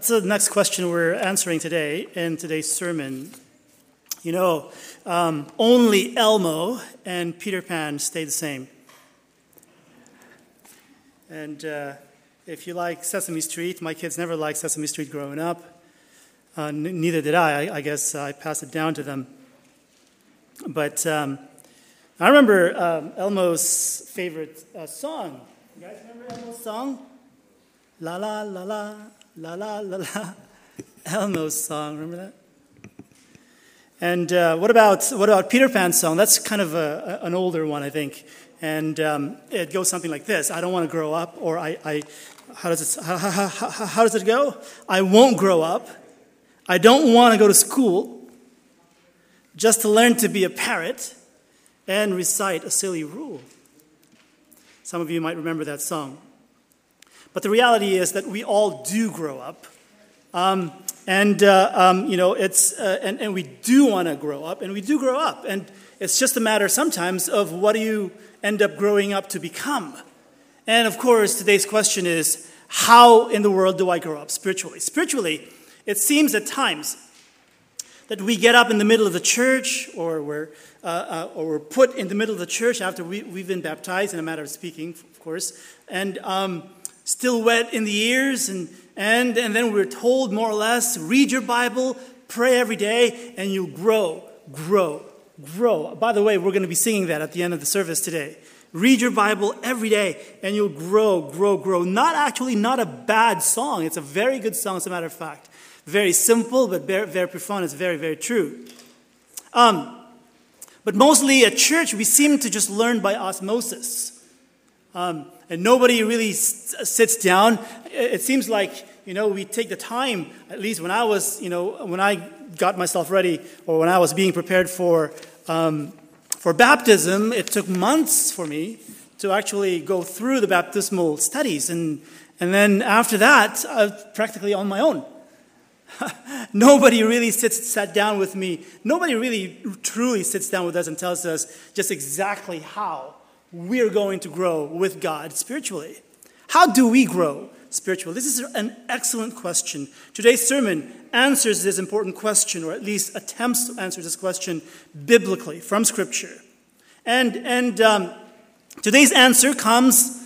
That's the next question we're answering today in today's sermon. You know, um, only Elmo and Peter Pan stay the same. And uh, if you like Sesame Street, my kids never liked Sesame Street growing up. Uh, n- neither did I. I. I guess I passed it down to them. But um, I remember um, Elmo's favorite uh, song. You guys remember Elmo's song? La la la la, la la la la. Elmo's song, remember that? And uh, what about what about Peter Pan's song? That's kind of a, an older one, I think. And um, it goes something like this: I don't want to grow up, or I, I how does it how, how, how, how does it go? I won't grow up. I don't want to go to school just to learn to be a parrot and recite a silly rule. Some of you might remember that song. But the reality is that we all do grow up. Um, and, uh, um, you know, it's, uh, and, and we do want to grow up, and we do grow up. And it's just a matter sometimes of what do you end up growing up to become. And of course, today's question is how in the world do I grow up spiritually? Spiritually, it seems at times that we get up in the middle of the church or we're, uh, uh, or we're put in the middle of the church after we, we've been baptized, in a matter of speaking, of course, and um, still wet in the ears, and, and, and then we're told more or less read your Bible, pray every day, and you'll grow, grow, grow. By the way, we're going to be singing that at the end of the service today. Read your Bible every day, and you'll grow, grow, grow. Not actually, not a bad song. It's a very good song, as a matter of fact. Very simple, but very, very profound. It's very, very true. Um, but mostly at church, we seem to just learn by osmosis. Um, and nobody really sits down. It seems like, you know, we take the time, at least when I was, you know, when I got myself ready or when I was being prepared for, um, for baptism, it took months for me to actually go through the baptismal studies. And, and then after that, I was practically on my own. Nobody really sits sat down with me. Nobody really truly sits down with us and tells us just exactly how we're going to grow with God spiritually. How do we grow spiritually? This is an excellent question. Today's sermon answers this important question, or at least attempts to answer this question biblically from Scripture. And, and um, today's answer comes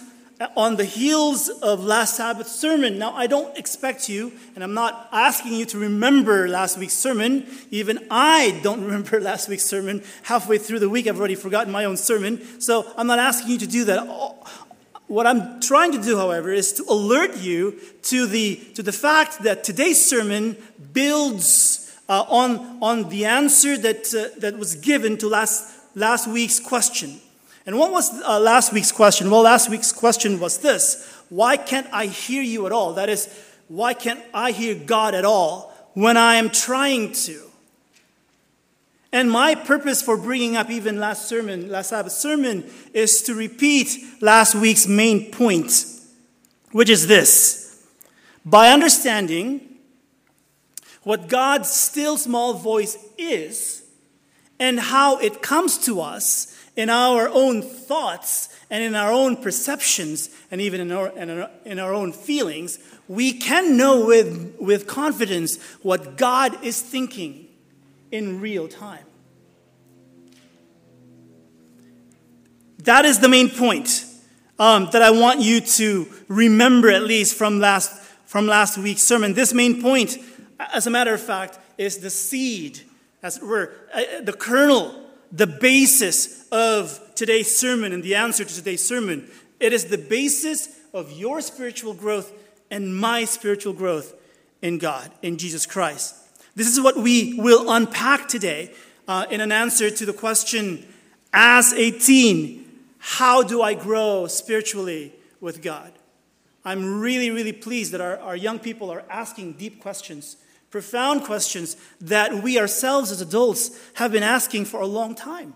on the heels of last Sabbath's sermon. Now, I don't expect you, and I'm not asking you to remember last week's sermon. Even I don't remember last week's sermon. Halfway through the week, I've already forgotten my own sermon. So I'm not asking you to do that. What I'm trying to do, however, is to alert you to the, to the fact that today's sermon builds uh, on, on the answer that, uh, that was given to last, last week's question. And what was uh, last week's question? Well, last week's question was this Why can't I hear you at all? That is, why can't I hear God at all when I am trying to? And my purpose for bringing up even last sermon, last Sabbath sermon, is to repeat last week's main point, which is this. By understanding what God's still small voice is and how it comes to us, in our own thoughts and in our own perceptions and even in our, in our, in our own feelings, we can know with, with confidence what God is thinking in real time. That is the main point um, that I want you to remember, at least from last, from last week's sermon. This main point, as a matter of fact, is the seed, as it were, uh, the kernel the basis of today's sermon and the answer to today's sermon. It is the basis of your spiritual growth and my spiritual growth in God, in Jesus Christ. This is what we will unpack today uh, in an answer to the question as a teen, how do I grow spiritually with God? I'm really, really pleased that our, our young people are asking deep questions profound questions that we ourselves as adults have been asking for a long time.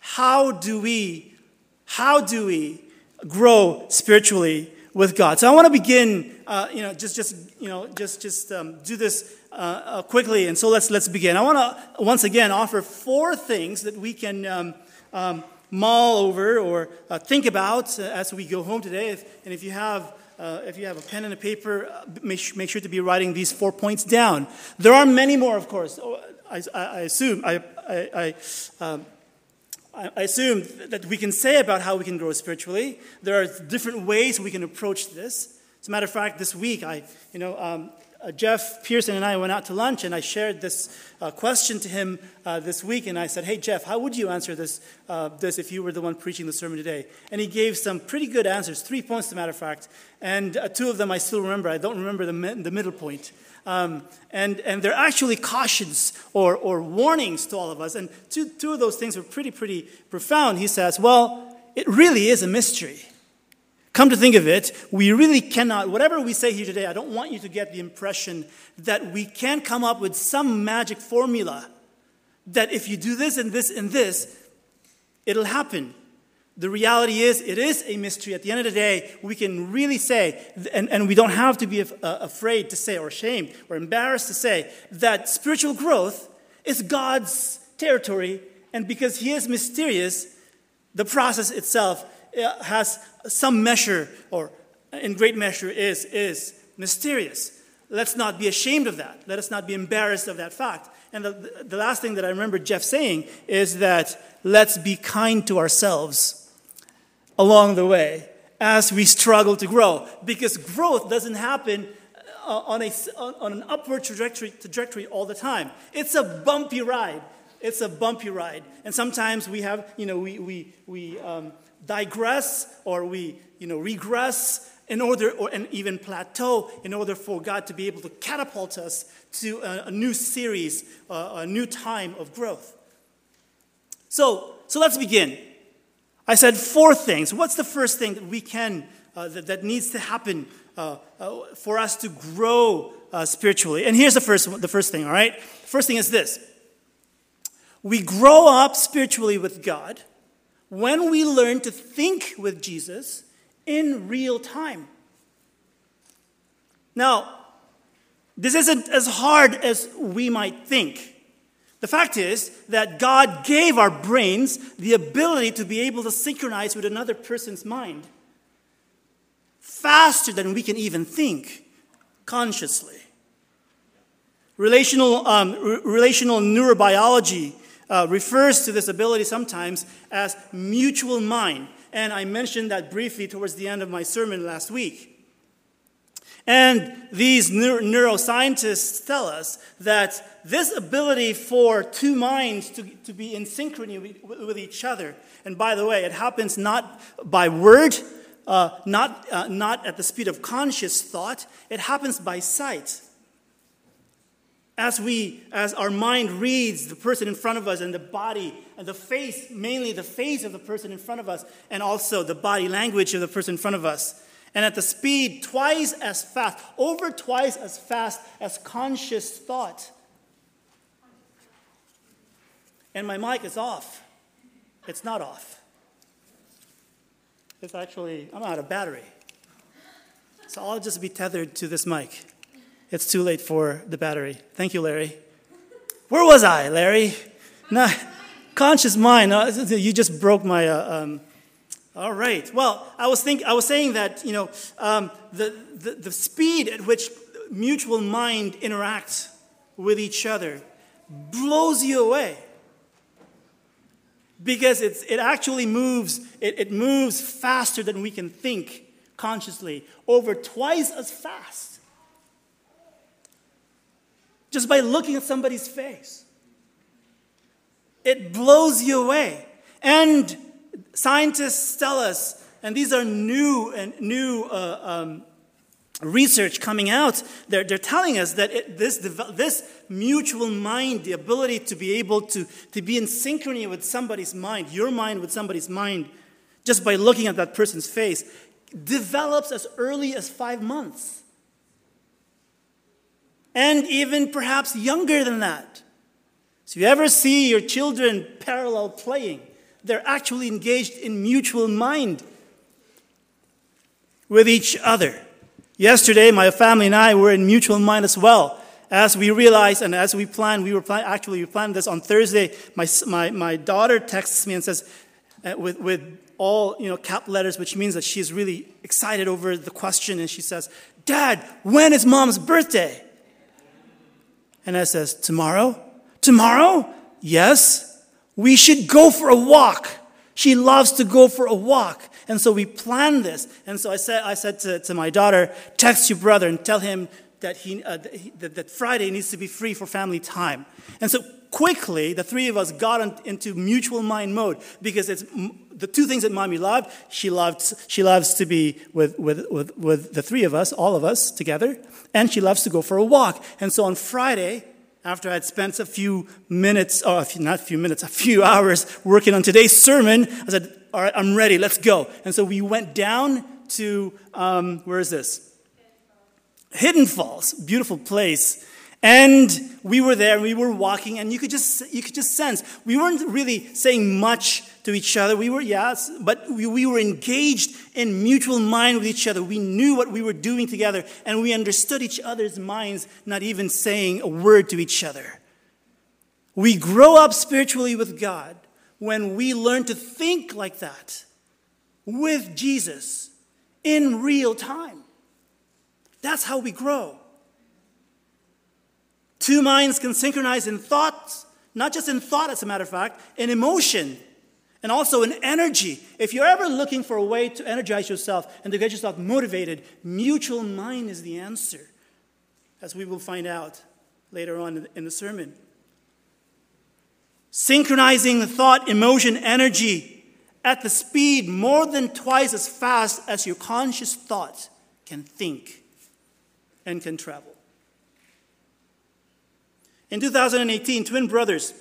How do we, how do we grow spiritually with God? So I want to begin, uh, you know, just, just, you know, just, just um, do this uh, uh, quickly. And so let's, let's begin. I want to once again offer four things that we can um, um, mull over or uh, think about as we go home today. If, and if you have uh, if you have a pen and a paper, uh, make, make, sure to be writing these four points down. There are many more, of course. Oh, I, I assume I, I, um, I, assume that we can say about how we can grow spiritually. There are different ways we can approach this. As a matter of fact, this week I, you know, um, uh, Jeff Pearson and I went out to lunch, and I shared this uh, question to him uh, this week. And I said, "Hey, Jeff, how would you answer this, uh, this if you were the one preaching the sermon today?" And he gave some pretty good answers, three points, as a matter of fact. And uh, two of them I still remember. I don't remember the, the middle point. Um, and, and they're actually cautions or, or warnings to all of us. And two, two of those things were pretty, pretty profound. He says, Well, it really is a mystery. Come to think of it, we really cannot, whatever we say here today, I don't want you to get the impression that we can come up with some magic formula that if you do this and this and this, it'll happen. The reality is, it is a mystery. At the end of the day, we can really say, and, and we don't have to be af- uh, afraid to say, or ashamed, or embarrassed to say, that spiritual growth is God's territory, and because He is mysterious, the process itself has some measure, or in great measure, is, is mysterious. Let's not be ashamed of that. Let us not be embarrassed of that fact. And the, the last thing that I remember Jeff saying is that let's be kind to ourselves along the way as we struggle to grow. Because growth doesn't happen uh, on, a, on an upward trajectory, trajectory all the time, it's a bumpy ride. It's a bumpy ride. And sometimes we have, you know, we, we, we um, digress or we you know, regress in order, or and even plateau, in order for God to be able to catapult us to a, a new series, a new time of growth. So, so let's begin. I said four things. What's the first thing that we can, uh, that, that, needs to happen uh, uh for us to grow uh, spiritually? And here's the first, the first thing, all right? First thing is this we grow up spiritually with God when we learn to think with Jesus in real time. Now, this isn't as hard as we might think. The fact is that God gave our brains the ability to be able to synchronize with another person's mind faster than we can even think consciously. Relational, um, relational neurobiology uh, refers to this ability sometimes as mutual mind. And I mentioned that briefly towards the end of my sermon last week. And these neuroscientists tell us that this ability for two minds to, to be in synchrony with, with each other, and by the way, it happens not by word, uh, not, uh, not at the speed of conscious thought, it happens by sight as we as our mind reads the person in front of us and the body and the face mainly the face of the person in front of us and also the body language of the person in front of us. And at the speed twice as fast over twice as fast as conscious thought. And my mic is off. It's not off. It's actually i'm out of battery. So i'll just be tethered to this mic it's too late for the battery. Thank you, Larry. Where was I, Larry? Conscious mind. Uh, you just broke my. Uh, um, all right. Well, I was think I was saying that you know um, the, the the speed at which mutual mind interacts with each other blows you away because it's, it actually moves it, it moves faster than we can think consciously over twice as fast just by looking at somebody's face. It blows you away. And scientists tell us, and these are new and new uh, um, research coming out, they're, they're telling us that it, this, this mutual mind, the ability to be able to, to be in synchrony with somebody's mind, your mind with somebody's mind, just by looking at that person's face, develops as early as five months and even perhaps younger than that. So, if you ever see your children parallel playing, they're actually engaged in mutual mind with each other. Yesterday, my family and I were in mutual mind as well. As we realized and as we planned, we were plan- actually we planned this on Thursday. My, my, my daughter texts me and says, uh, with, with all you know cap letters, which means that she's really excited over the question, and she says, "Dad, when is Mom's birthday?" And I says, "Tomorrow." Tomorrow? Yes. We should go for a walk. She loves to go for a walk. And so we planned this. And so I said, I said to, to my daughter, text your brother and tell him that, he, uh, that, that Friday needs to be free for family time. And so quickly, the three of us got into mutual mind mode because it's the two things that mommy loved. She loved, she loves to be with, with, with, with the three of us, all of us together, and she loves to go for a walk. And so on Friday, after I'd spent a few minutes, or a few, not a few minutes, a few hours working on today's sermon, I said, All right, I'm ready, let's go. And so we went down to, um, where is this? Hidden Falls, beautiful place. And we were there, and we were walking, and you could just you could just sense we weren't really saying much to each other. We were yes, but we, we were engaged in mutual mind with each other. We knew what we were doing together, and we understood each other's minds, not even saying a word to each other. We grow up spiritually with God when we learn to think like that with Jesus in real time. That's how we grow. Two minds can synchronize in thoughts, not just in thought, as a matter of fact, in emotion, and also in energy. If you're ever looking for a way to energize yourself and to get yourself motivated, mutual mind is the answer, as we will find out later on in the sermon. Synchronizing the thought, emotion, energy at the speed more than twice as fast as your conscious thought can think and can travel. In 2018, twin brothers,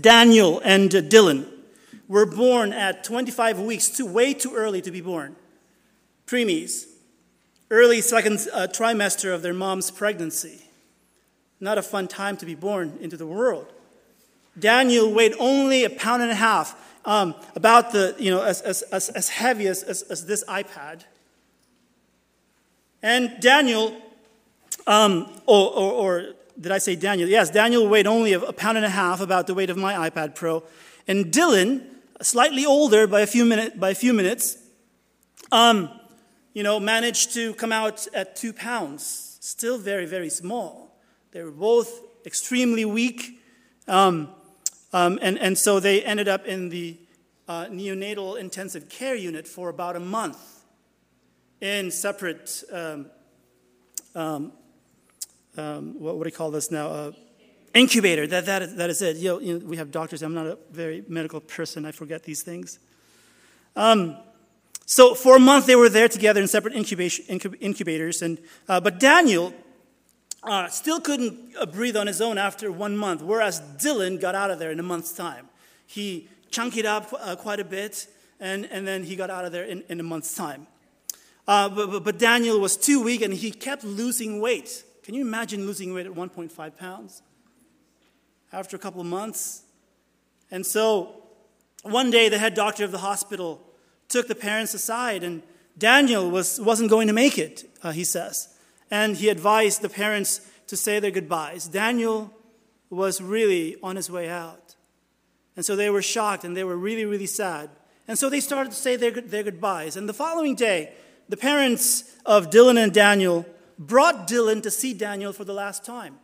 Daniel and Dylan, were born at 25 weeks, too, way too early to be born. Preemies, early second uh, trimester of their mom's pregnancy. Not a fun time to be born into the world. Daniel weighed only a pound and a half, um, about the, you know, as, as, as, as heavy as, as, as this iPad. And Daniel, um, or, or, or did I say Daniel? Yes, Daniel weighed only a pound and a half, about the weight of my iPad Pro. And Dylan, slightly older by a few, minute, by a few minutes, um, you know, managed to come out at two pounds. Still very, very small. They were both extremely weak. Um, um, and, and so they ended up in the uh, neonatal intensive care unit for about a month in separate um, um um, what, do you call this now? Uh, incubator. That, that, is, that is it. You know, you know, we have doctors. I'm not a very medical person. I forget these things. Um, so for a month they were there together in separate incubation, incubators. And, uh, but Daniel uh, still couldn't uh, breathe on his own after one month, whereas Dylan got out of there in a month's time. He chunked it up uh, quite a bit, and, and then he got out of there in, in a month's time. Uh, but, but, but Daniel was too weak, and he kept losing weight. Can you imagine losing weight at 1.5 pounds after a couple of months? And so one day, the head doctor of the hospital took the parents aside, and Daniel was, wasn't going to make it, uh, he says. And he advised the parents to say their goodbyes. Daniel was really on his way out. And so they were shocked and they were really, really sad. And so they started to say their, their goodbyes. And the following day, the parents of Dylan and Daniel brought Dylan to see Daniel for the last time.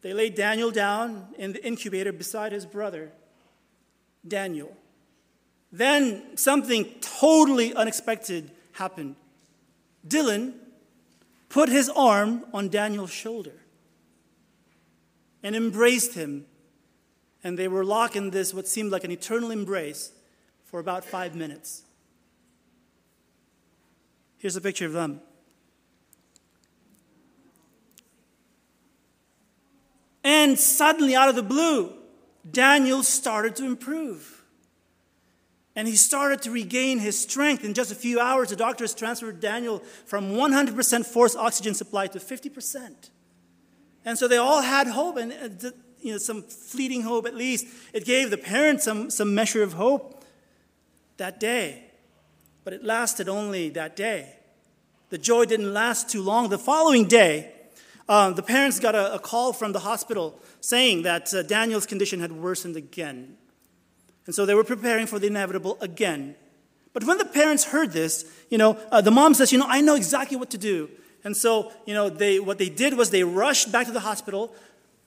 They laid Daniel down in the incubator beside his brother, Daniel. Then something totally unexpected happened. Dylan put his arm on Daniel's shoulder and embraced him, and they were locked in this, what seemed like an eternal embrace, for about five minutes. Here's a picture of them. And suddenly, out of the blue, Daniel started to improve. And he started to regain his strength. In just a few hours, the doctors transferred Daniel from 100% forced oxygen supply to 50%. And so they all had hope, and uh, you know, some fleeting hope at least. It gave the parents some, some measure of hope that day. But it lasted only that day. The joy didn't last too long. The following day, um, the parents got a, a, call from the hospital saying that uh, Daniel's condition had worsened again. And so they were preparing for the inevitable again. But when the parents heard this, you know, uh, the mom says, you know, I know exactly what to do. And so, you know, they, what they did was they rushed back to the hospital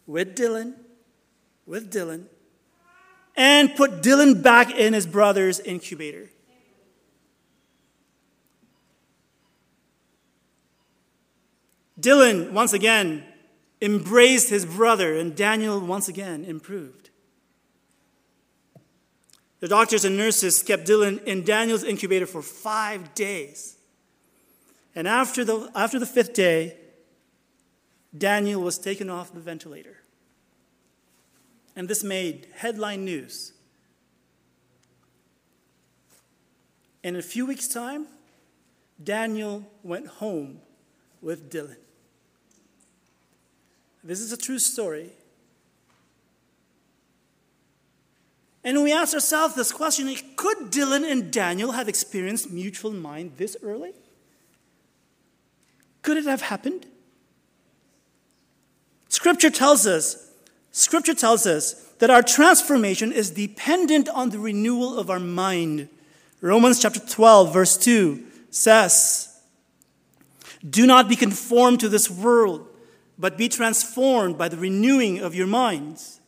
with Dylan, with Dylan, and put Dylan back in his brother's incubator. Dylan, once again, embraced his brother, and Daniel once again improved. The doctors and nurses kept Dylan in Daniel's incubator for five days. And after the, after the fifth day, Daniel was taken off the ventilator. And this made headline news. In a few weeks' time, Daniel went home with Dylan. This is a true story. And we ask ourselves this question could Dylan and Daniel have experienced mutual mind this early? Could it have happened? Scripture tells us, Scripture tells us that our transformation is dependent on the renewal of our mind. Romans chapter 12, verse 2 says, Do not be conformed to this world, but be transformed by the renewing of your minds.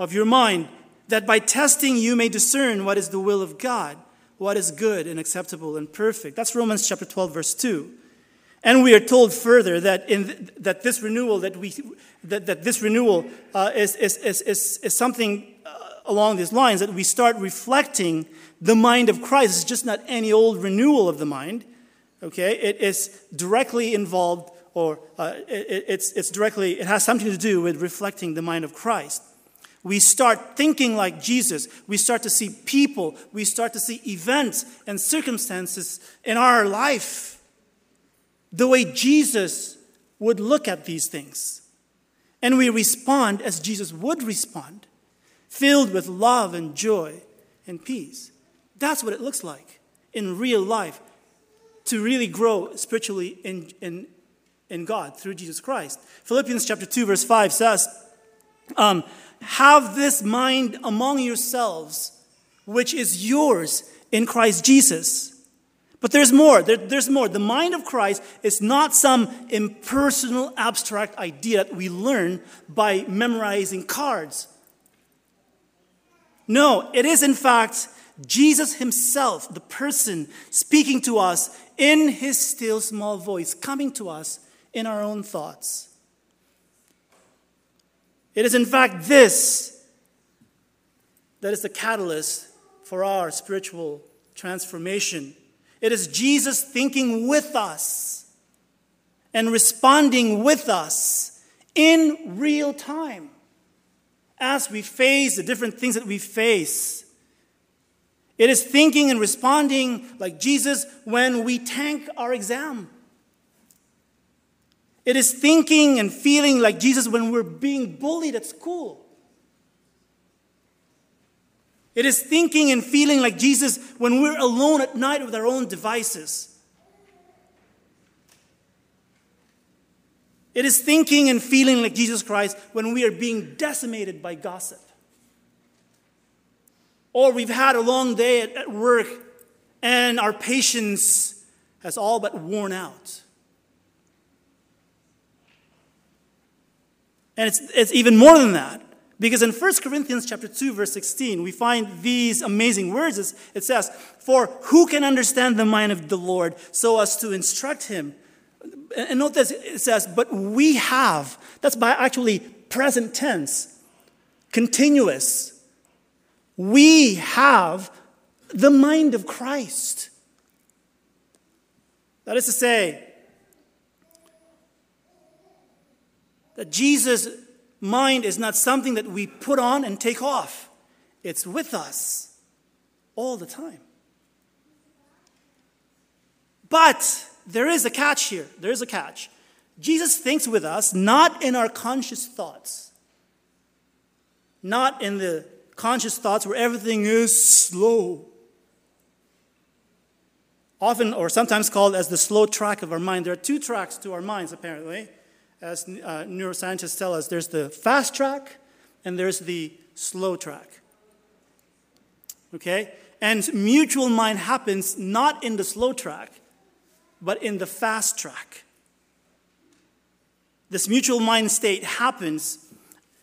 Of your mind, that by testing you may discern what is the will of God, what is good and acceptable and perfect. That's Romans chapter 12, verse 2. And we are told further that, in, that this renewal, that, we, that, that this renewal uh, is, is, is, is, something uh, along these lines, that we start reflecting the mind of Christ. It's just not any old renewal of the mind, okay? It is directly involved, or uh, it, it's, it's directly, it has something to do with reflecting the mind of Christ. We start thinking like Jesus. We start to see people. We start to see events and circumstances in our life the way Jesus would look at these things. And we respond as Jesus would respond, filled with love and joy and peace. That's what it looks like in real life to really grow spiritually in, in, in God through Jesus Christ. Philippians chapter 2, verse 5 says, um, Have this mind among yourselves, which is yours in Christ Jesus but there's more. There, there's more. The mind of Christ is not some impersonal, abstract idea that we learn by memorizing cards. No, it is in fact Jesus Himself, the person speaking to us in His still small voice, coming to us in our own thoughts. It is in fact this that is the catalyst for our spiritual transformation. It is Jesus thinking with us and responding with us in real time as we face the different things that we face. It is thinking and responding like Jesus when we tank our exam. It is thinking and feeling like Jesus when we're being bullied at school. It is thinking and feeling like Jesus when we're alone at night with our own devices. It is thinking and feeling like Jesus Christ when we are being decimated by gossip. Or we've had a long day at, at work and our patience has all but worn out. And it's, it's even more than that. Because in 1 Corinthians chapter 2 verse 16 we find these amazing words. It says for who can understand the mind of the Lord so as to instruct him? And note this it says but we have that's by actually present tense continuous. We have the mind of Christ. That is to say Jesus mind is not something that we put on and take off, it's with us all the time. But there is a catch here. There is a catch. Jesus thinks with us not in our conscious thoughts, not in the conscious thoughts where everything is slow. Often or sometimes called as the slow track of our mind. There are two tracks to our minds, apparently as uh, neuroscientists tell us, there's the fast track and there's the slow track. Okay? And mutual mind happens not in the slow track, but in the fast track. This mutual mind state happens,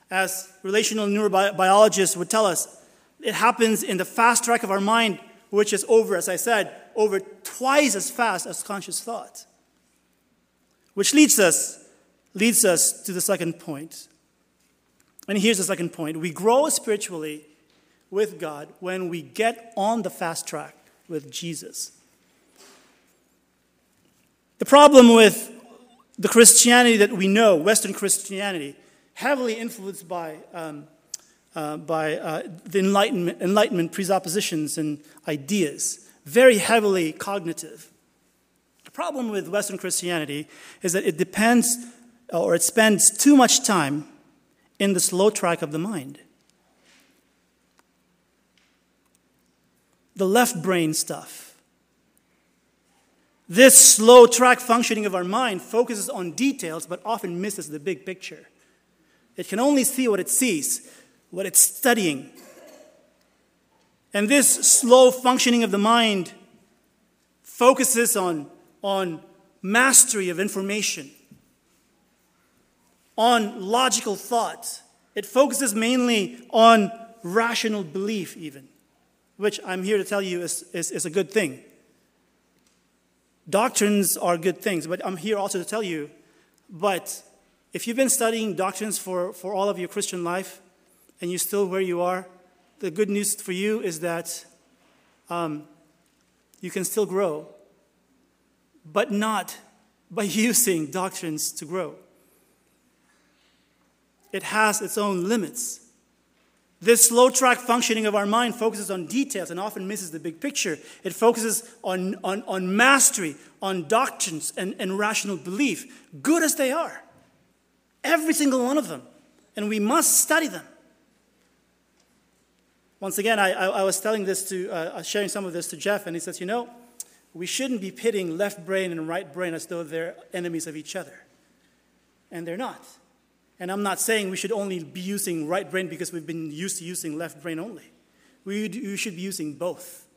as relational neurobiologists would tell us, it happens in the fast track of our mind, which is over, as I said, over twice as fast as conscious thought. Which leads us, leads us to the second point. And here's the second point. We grow spiritually with God when we get on the fast track with Jesus. The problem with the Christianity that we know, Western Christianity, heavily influenced by, um, uh, by uh, the Enlightenment, Enlightenment presuppositions and ideas, very heavily cognitive. The problem with Western Christianity is that it depends or it spends too much time in the slow track of the mind. The left brain stuff. This slow track functioning of our mind focuses on details but often misses the big picture. It can only see what it sees, what it's studying. And this slow functioning of the mind focuses on on mastery of information, on logical thought. It focuses mainly on rational belief, even, which I'm here to tell you is, is, is a good thing. Doctrines are good things, but I'm here also to tell you, but if you've been studying doctrines for, for all of your Christian life and you're still where you are, the good news for you is that um, you can still grow but not by using doctrines to grow. It has its own limits. This slow track functioning of our mind focuses on details and often misses the big picture. It focuses on, on, on mastery, on doctrines, and, and rational belief, good as they are. Every single one of them. And we must study them. Once again, I, I, I was telling this to, uh, sharing some of this to Jeff, and he says, You know, we shouldn't be pitting left brain and right brain as though they're enemies of each other. And they're not. And I'm not saying we should only be using right brain because we've been used to using left brain only. We, should be using both.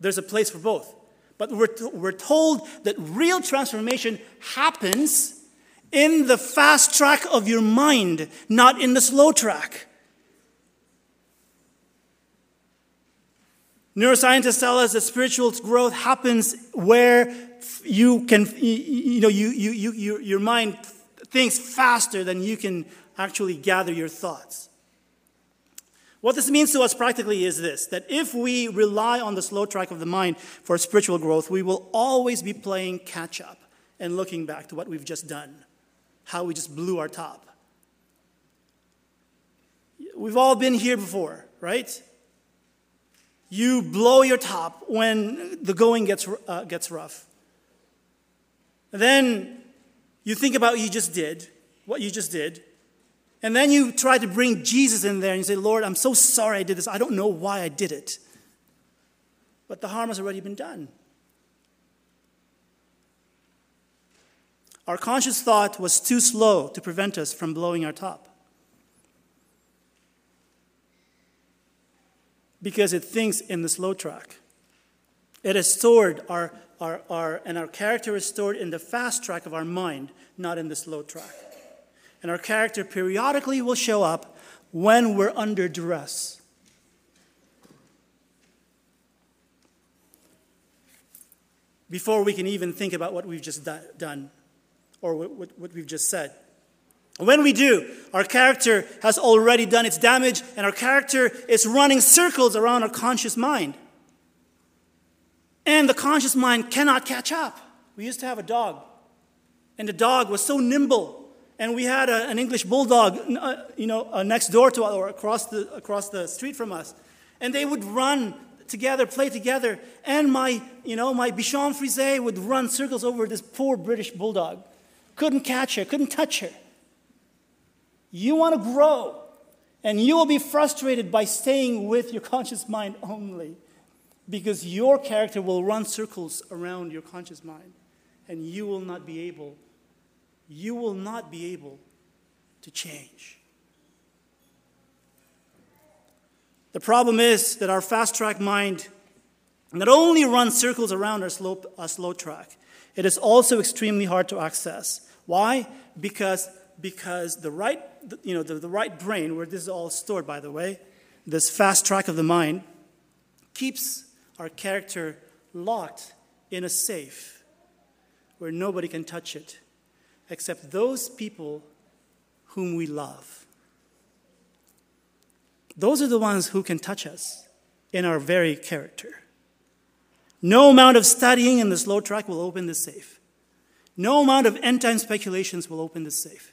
There's a place for both. But we're, we're told that real transformation happens in the fast track of your mind, not in the slow track. Neuroscientists tell us that spiritual growth happens where you can, you know, you, you, you, your mind thinks faster than you can actually gather your thoughts. What this means to us practically is this that if we rely on the slow track of the mind for spiritual growth, we will always be playing catch up and looking back to what we've just done, how we just blew our top. We've all been here before, right? You blow your top when the going gets, uh, gets rough. Then you think about what you just did, what you just did. And then you try to bring Jesus in there and you say, Lord, I'm so sorry I did this. I don't know why I did it. But the harm has already been done. Our conscious thought was too slow to prevent us from blowing our top. because it thinks in the slow track. It has stored, our, our, our, and our character is stored in the fast track of our mind, not in the slow track. And our character periodically will show up when we're under duress. Before we can even think about what we've just done or what, what we've just said. When we do, our character has already done its damage, and our character is running circles around our conscious mind. And the conscious mind cannot catch up. We used to have a dog, and the dog was so nimble. And we had a, an English bulldog, uh, you know, uh, next door to or across the, across the street from us. And they would run together, play together. And my, you know, my Bichon Frise would run circles over this poor British bulldog. Couldn't catch her, couldn't touch her. You want to grow, and you will be frustrated by staying with your conscious mind only because your character will run circles around your conscious mind, and you will not be able, you will not be able to change. The problem is that our fast track mind not only runs circles around our slow, our slow track, it is also extremely hard to access. Why? Because, because the, right, you know, the, the right brain, where this is all stored, by the way, this fast track of the mind, keeps our character locked in a safe where nobody can touch it except those people whom we love. Those are the ones who can touch us in our very character. No amount of studying in the slow track will open the safe. No amount of end time speculations will open the safe.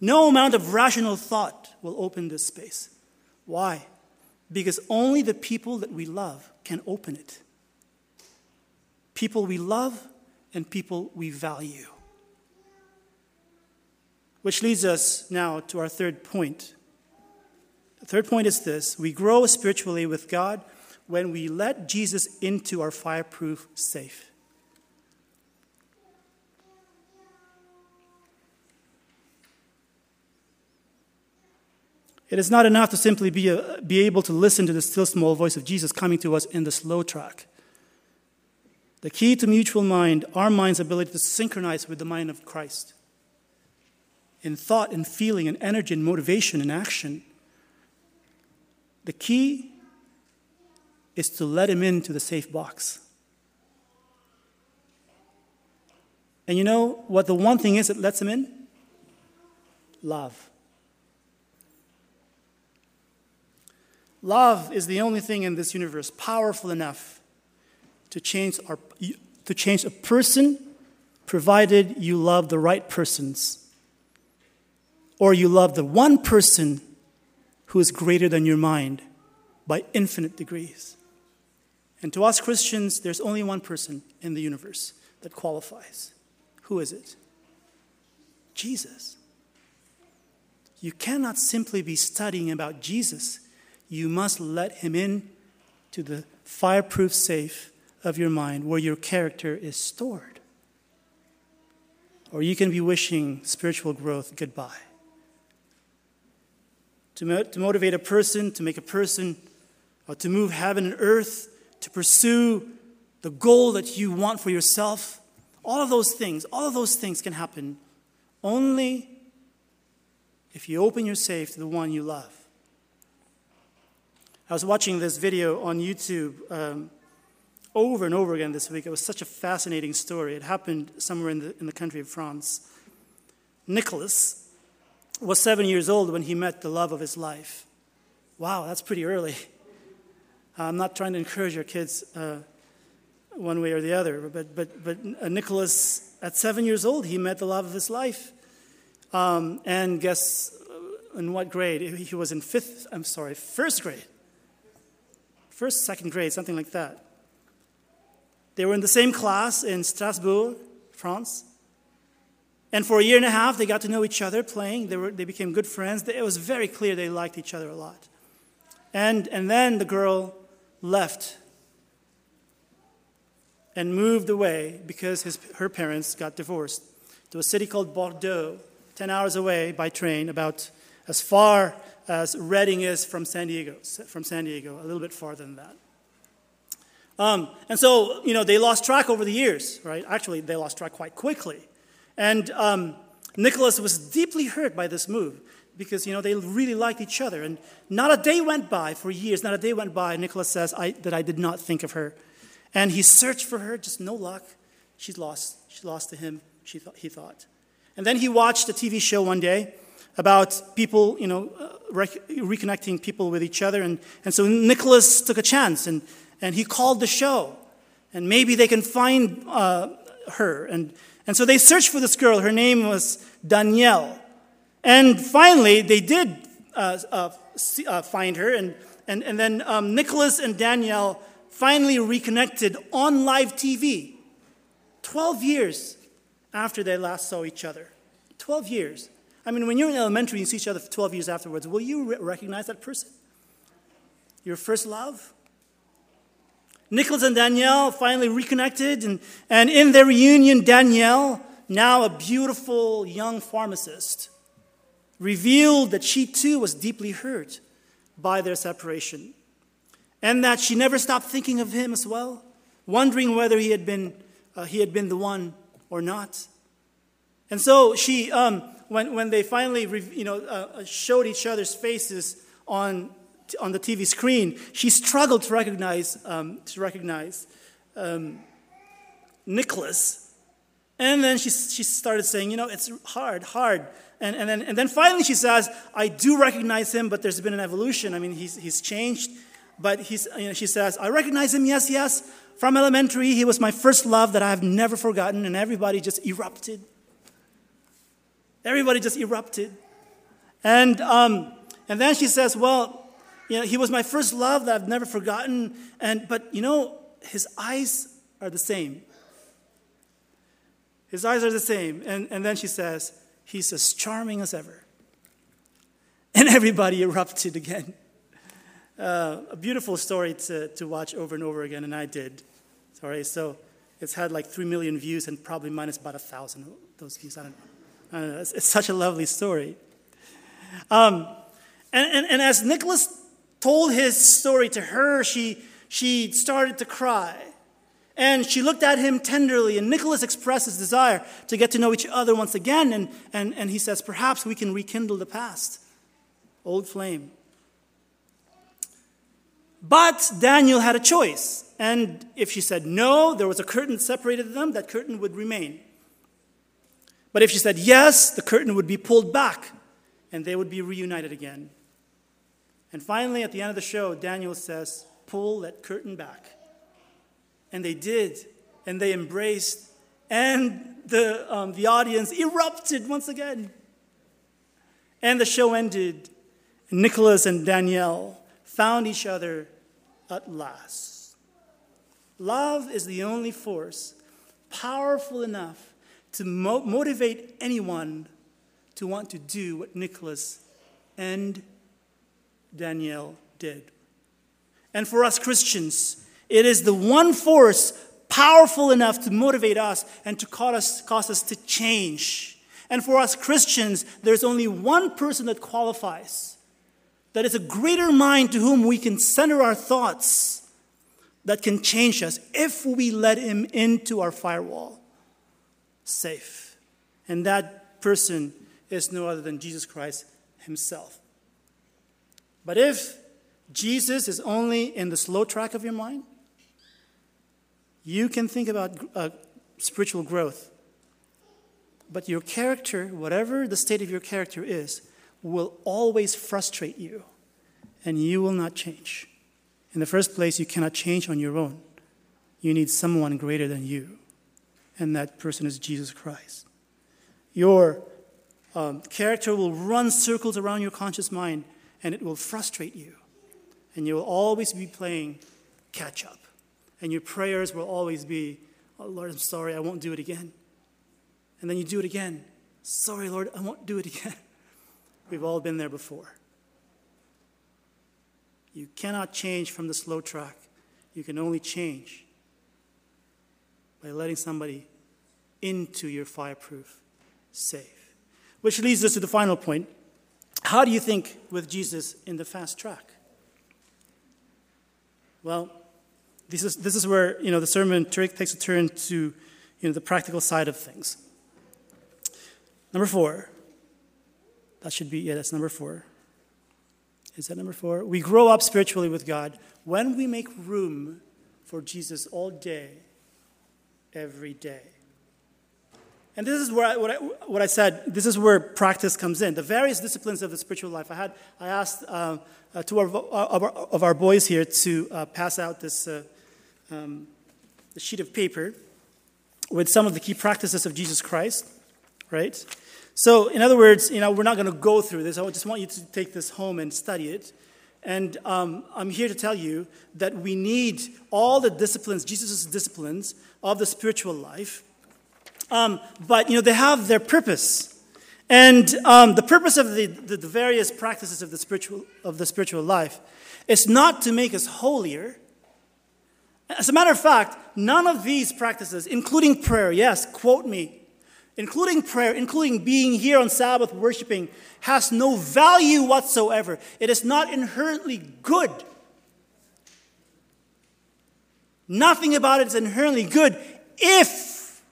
No amount of rational thought will open this space. Why? Because only the people that we love can open it. People we love and people we value. Which leads us now to our third point. The third point is this we grow spiritually with God when we let Jesus into our fireproof safe. It is not enough to simply be, a, be able to listen to the still small voice of Jesus coming to us in the slow track. The key to mutual mind, our mind's ability to synchronize with the mind of Christ in thought and feeling and energy and motivation and action. The key is to let him into the safe box. And you know what the one thing is that lets him in? Love. Love is the only thing in this universe powerful enough to change, our, to change a person, provided you love the right persons or you love the one person who is greater than your mind by infinite degrees. And to us Christians, there's only one person in the universe that qualifies. Who is it? Jesus. You cannot simply be studying about Jesus. You must let him in to the fireproof safe of your mind where your character is stored. Or you can be wishing spiritual growth goodbye to, mo- to motivate a person, to make a person, or to move heaven and earth, to pursue the goal that you want for yourself. All of those things, all of those things can happen only if you open your safe to the one you love. I was watching this video on YouTube um, over and over again this week. It was such a fascinating story. It happened somewhere in the, in the country of France. Nicholas, was seven years old when he met the love of his life. Wow, that's pretty early. I'm not trying to encourage your kids uh, one way or the other, but, but, but uh, Nicholas, at seven years old, he met the love of his life. Um, and guess uh, in what grade? He was in fifth, I'm sorry, first grade. First, second grade, something like that. They were in the same class in Strasbourg, France. And for a year and a half, they got to know each other playing. They, were, they became good friends. It was very clear they liked each other a lot. And, and then the girl left and moved away because his, her parents got divorced to a city called Bordeaux, 10 hours away by train, about as far as Redding is from San Diego, from San Diego, a little bit farther than that. Um, and so, you know, they lost track over the years, right? Actually, they lost track quite quickly. And um, Nicholas was deeply hurt by this move because, you know, they really liked each other. And not a day went by for years, not a day went by, Nicholas says, I, that I did not think of her. And he searched for her, just no luck. She's lost. She lost to him, she thought, he thought. And then he watched a TV show one day about people, you know, uh, rec- reconnecting people with each other. And, and so Nicholas took a chance and, and he called the show. And maybe they can find uh, her. And and so they searched for this girl. Her name was Danielle. And finally, they did uh, uh, see, uh, find her. And, and, and then um, Nicholas and Danielle finally reconnected on live TV 12 years after they last saw each other. 12 years. I mean, when you're in elementary, and you see each other for 12 years afterwards. Will you re- recognize that person? Your first love? Nicholas and Danielle finally reconnected, and, and in their reunion, Danielle, now a beautiful young pharmacist, revealed that she too was deeply hurt by their separation. And that she never stopped thinking of him as well, wondering whether he had been, uh, he had been the one or not. And so she, um, when, when they finally you know, uh, showed each other's faces on, on the TV screen, she struggled to recognize, um, to recognize um, Nicholas. And then she, she started saying, you know, it's hard, hard. And, and, then, and then finally she says, I do recognize him, but there's been an evolution. I mean, he's, he's changed. But he's, you know, she says, I recognize him, yes, yes. From elementary, he was my first love that I have never forgotten. And everybody just erupted. Everybody just erupted. And, um, and then she says, Well, you know, he was my first love that I've never forgotten. And, but, you know, his eyes are the same. His eyes are the same. And, and then she says, He's as charming as ever. And everybody erupted again. Uh, a beautiful story to, to watch over and over again, and I did. Sorry, so it's had like 3 million views and probably minus about a thousand those views. I don't know. Know. It's, it's, such a lovely story. Um, and, and, and as Nicholas told his story to her, she, she started to cry. And she looked at him tenderly, and Nicholas expressed his desire to get to know each other once again. And, and, and he says, Perhaps we can rekindle the past, old flame. But Danielle had a choice. And if she said no, there was a curtain that separated them, that curtain would remain. But if she said yes, the curtain would be pulled back and they would be reunited again. And finally, at the end of the show, Danielle says, Pull that curtain back. And they did, and they embraced, and the, um, the audience erupted once again. And the show ended. Nicholas and Danielle found each other at last. Love is the only force powerful enough to mo- motivate anyone to want to do what Nicholas and Danielle did. And for us Christians, it is the one force powerful enough to motivate us and to cause us, cause us to change. And for us Christians, there's only one person that qualifies. That is a greater mind to whom we can center our thoughts that can change us if we let him into our firewall. Safe. And that person is no other than Jesus Christ himself. But if Jesus is only in the slow track of your mind, you can think about uh, spiritual growth. But your character, whatever the state of your character is, will always frustrate you, and you will not change. In the first place, you cannot change on your own. You need someone greater than you, and that person is Jesus Christ. Your um, character will run circles around your conscious mind, and it will frustrate you. And you will always be playing catch up. And your prayers will always be, oh, Lord, I'm sorry, I won't do it again. And then you do it again. Sorry, Lord, I won't do it again. We've all been there before. You cannot change from the slow track. You can only change by letting somebody into your fireproof safe. Which leads us to the final point. How do you think with Jesus in the fast track? Well, this is, this is where you know, the sermon takes a turn to you know, the practical side of things. Number four. That should be, yeah, that's number four. Is that number four? We grow up spiritually with God when we make room for Jesus all day, every day. And this is where I, what, I, what I said, this is where practice comes in. The various disciplines of the spiritual life. I, had, I asked uh, uh, two of our, of our, boys here to uh, pass out this uh, um, sheet of paper with some of the key practices of Jesus Christ, right? So, in other words, you know, we're not going to go through this. I just want you to take this home and study it. And um, I'm here to tell you that we need all the disciplines, Jesus' disciplines of the spiritual life. Um, but, you know, they have their purpose. And um, the purpose of the, the, the various practices of the, spiritual, of the spiritual life is not to make us holier. As a matter of fact, none of these practices, including prayer, yes, quote me, including prayer, including being here on Sabbath worshiping, has no value whatsoever. It is not inherently good. Nothing about it is inherently good if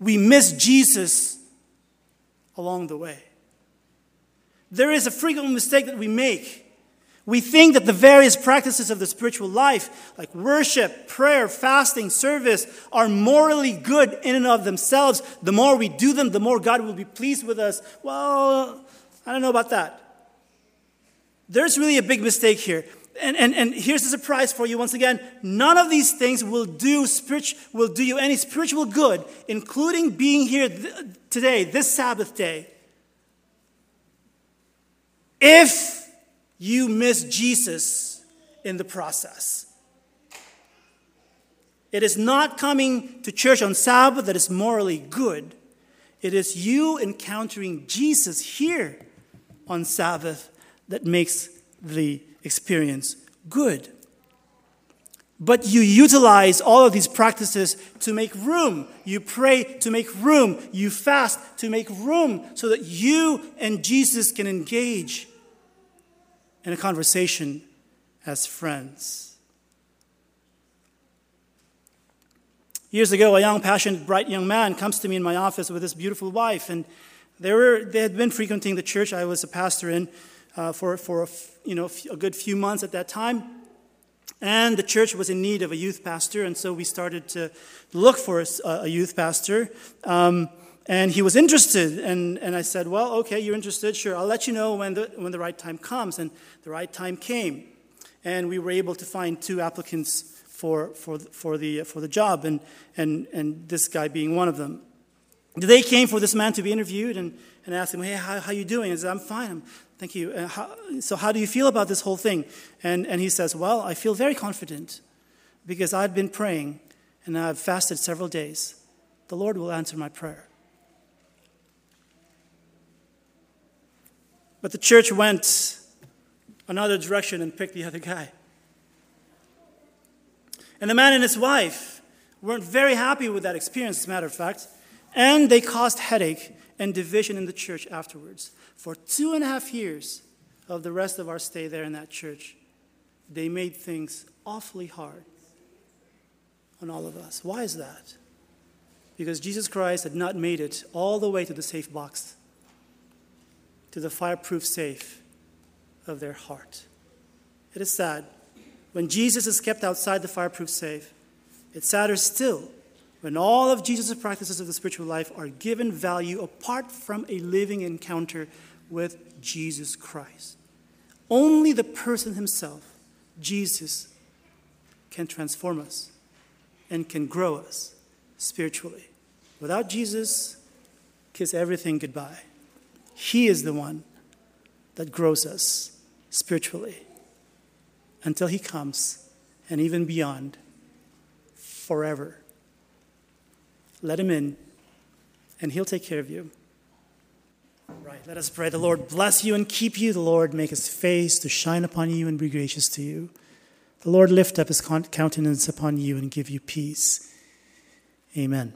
we miss Jesus along the way. There is a frequent mistake that we make. We think that the various practices of the spiritual life, like worship, prayer, fasting, service, are morally good in and of themselves. The more we do them, the more God will be pleased with us. Well, I don't know about that. There's really a big mistake here. And, and, and here's the surprise for you once again none of these things will do, spirit, will do you any spiritual good, including being here th- today, this Sabbath day, if you miss Jesus in the process. It is not coming to church on Sabbath that is morally good. It is you encountering Jesus here on Sabbath that makes the experience good. But you utilize all of these practices to make room. You pray to make room. You fast to make room so that you and Jesus can engage in a conversation as friends. Years ago, a young, passionate, bright young man comes to me in my office with his beautiful wife, and they, were, they had been frequenting the church I was a pastor in uh, for, for a, you know, a good few months at that time. And the church was in need of a youth pastor, and so we started to look for a, a youth pastor. Um, and he was interested, and, and I said, Well, okay, you're interested, sure, I'll let you know when the, when the right time comes. And the right time came, and we were able to find two applicants for, for, for, the, for the job, and, and, and this guy being one of them. They came for this man to be interviewed and, and asked him, Hey, how, how you doing? I said, I'm fine. I'm, thank you. Uh, how, so, how do you feel about this whole thing? And, and he says, Well, I feel very confident because I've been praying and I've fasted several days. The Lord will answer my prayer. But the church went another direction and picked the other guy. And the man and his wife weren't very happy with that experience, as a matter of fact, and they caused headache and division in the church afterwards. For two and a half years of the rest of our stay there in that church, they made things awfully hard on all of us. Why is that? Because Jesus Christ had not made it all the way to the safe box to the fireproof safe of their heart. It is sad. When Jesus is kept outside the fireproof safe, it's sadder still when all of Jesus' practices of the spiritual life are given value apart from a living encounter with Jesus Christ. Only the person himself, Jesus, can transform us and can grow us spiritually. Without Jesus, kiss everything goodbye. He is the one that grows us spiritually until He comes and even beyond forever. Let Him in, and He'll take care of you. Right, let us pray. The Lord bless you and keep you. The Lord make His face to shine upon you and be gracious to you. The Lord lift up His countenance upon you and give you peace. Amen.